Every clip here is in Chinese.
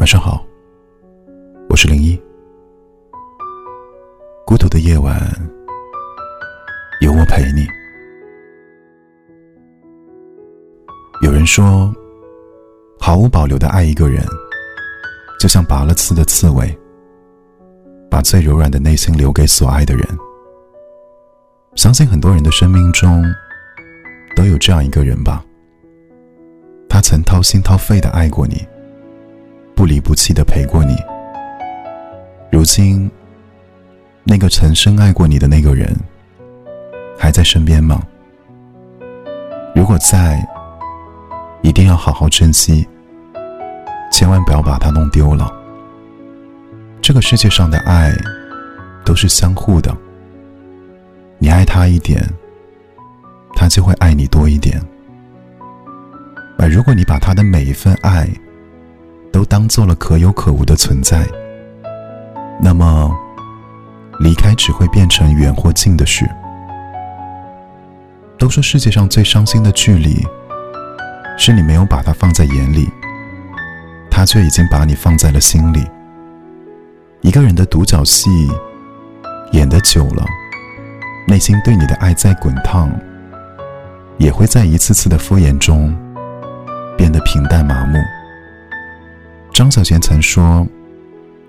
晚上好，我是零一。孤独的夜晚，有我陪你。有人说，毫无保留的爱一个人，就像拔了刺的刺猬，把最柔软的内心留给所爱的人。相信很多人的生命中，都有这样一个人吧。他曾掏心掏肺的爱过你。不离不弃的陪过你，如今，那个曾深爱过你的那个人，还在身边吗？如果在，一定要好好珍惜，千万不要把他弄丢了。这个世界上的爱，都是相互的。你爱他一点，他就会爱你多一点。而如果你把他的每一份爱，都当做了可有可无的存在，那么离开只会变成远或近的事。都说世界上最伤心的距离，是你没有把它放在眼里，他却已经把你放在了心里。一个人的独角戏演得久了，内心对你的爱在滚烫，也会在一次次的敷衍中变得平淡麻木。张小娴曾说：“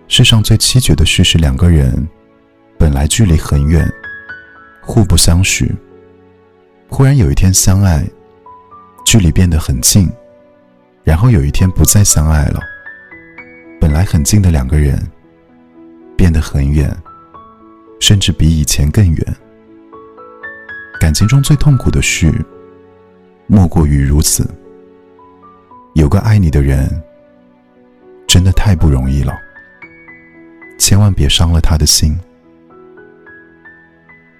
世上最凄绝的事是两个人本来距离很远，互不相识，忽然有一天相爱，距离变得很近，然后有一天不再相爱了。本来很近的两个人，变得很远，甚至比以前更远。感情中最痛苦的事，莫过于如此。有个爱你的人。”真的太不容易了，千万别伤了他的心。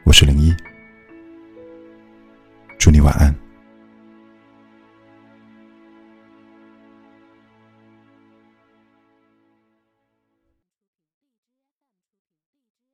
我是零一，祝你晚安。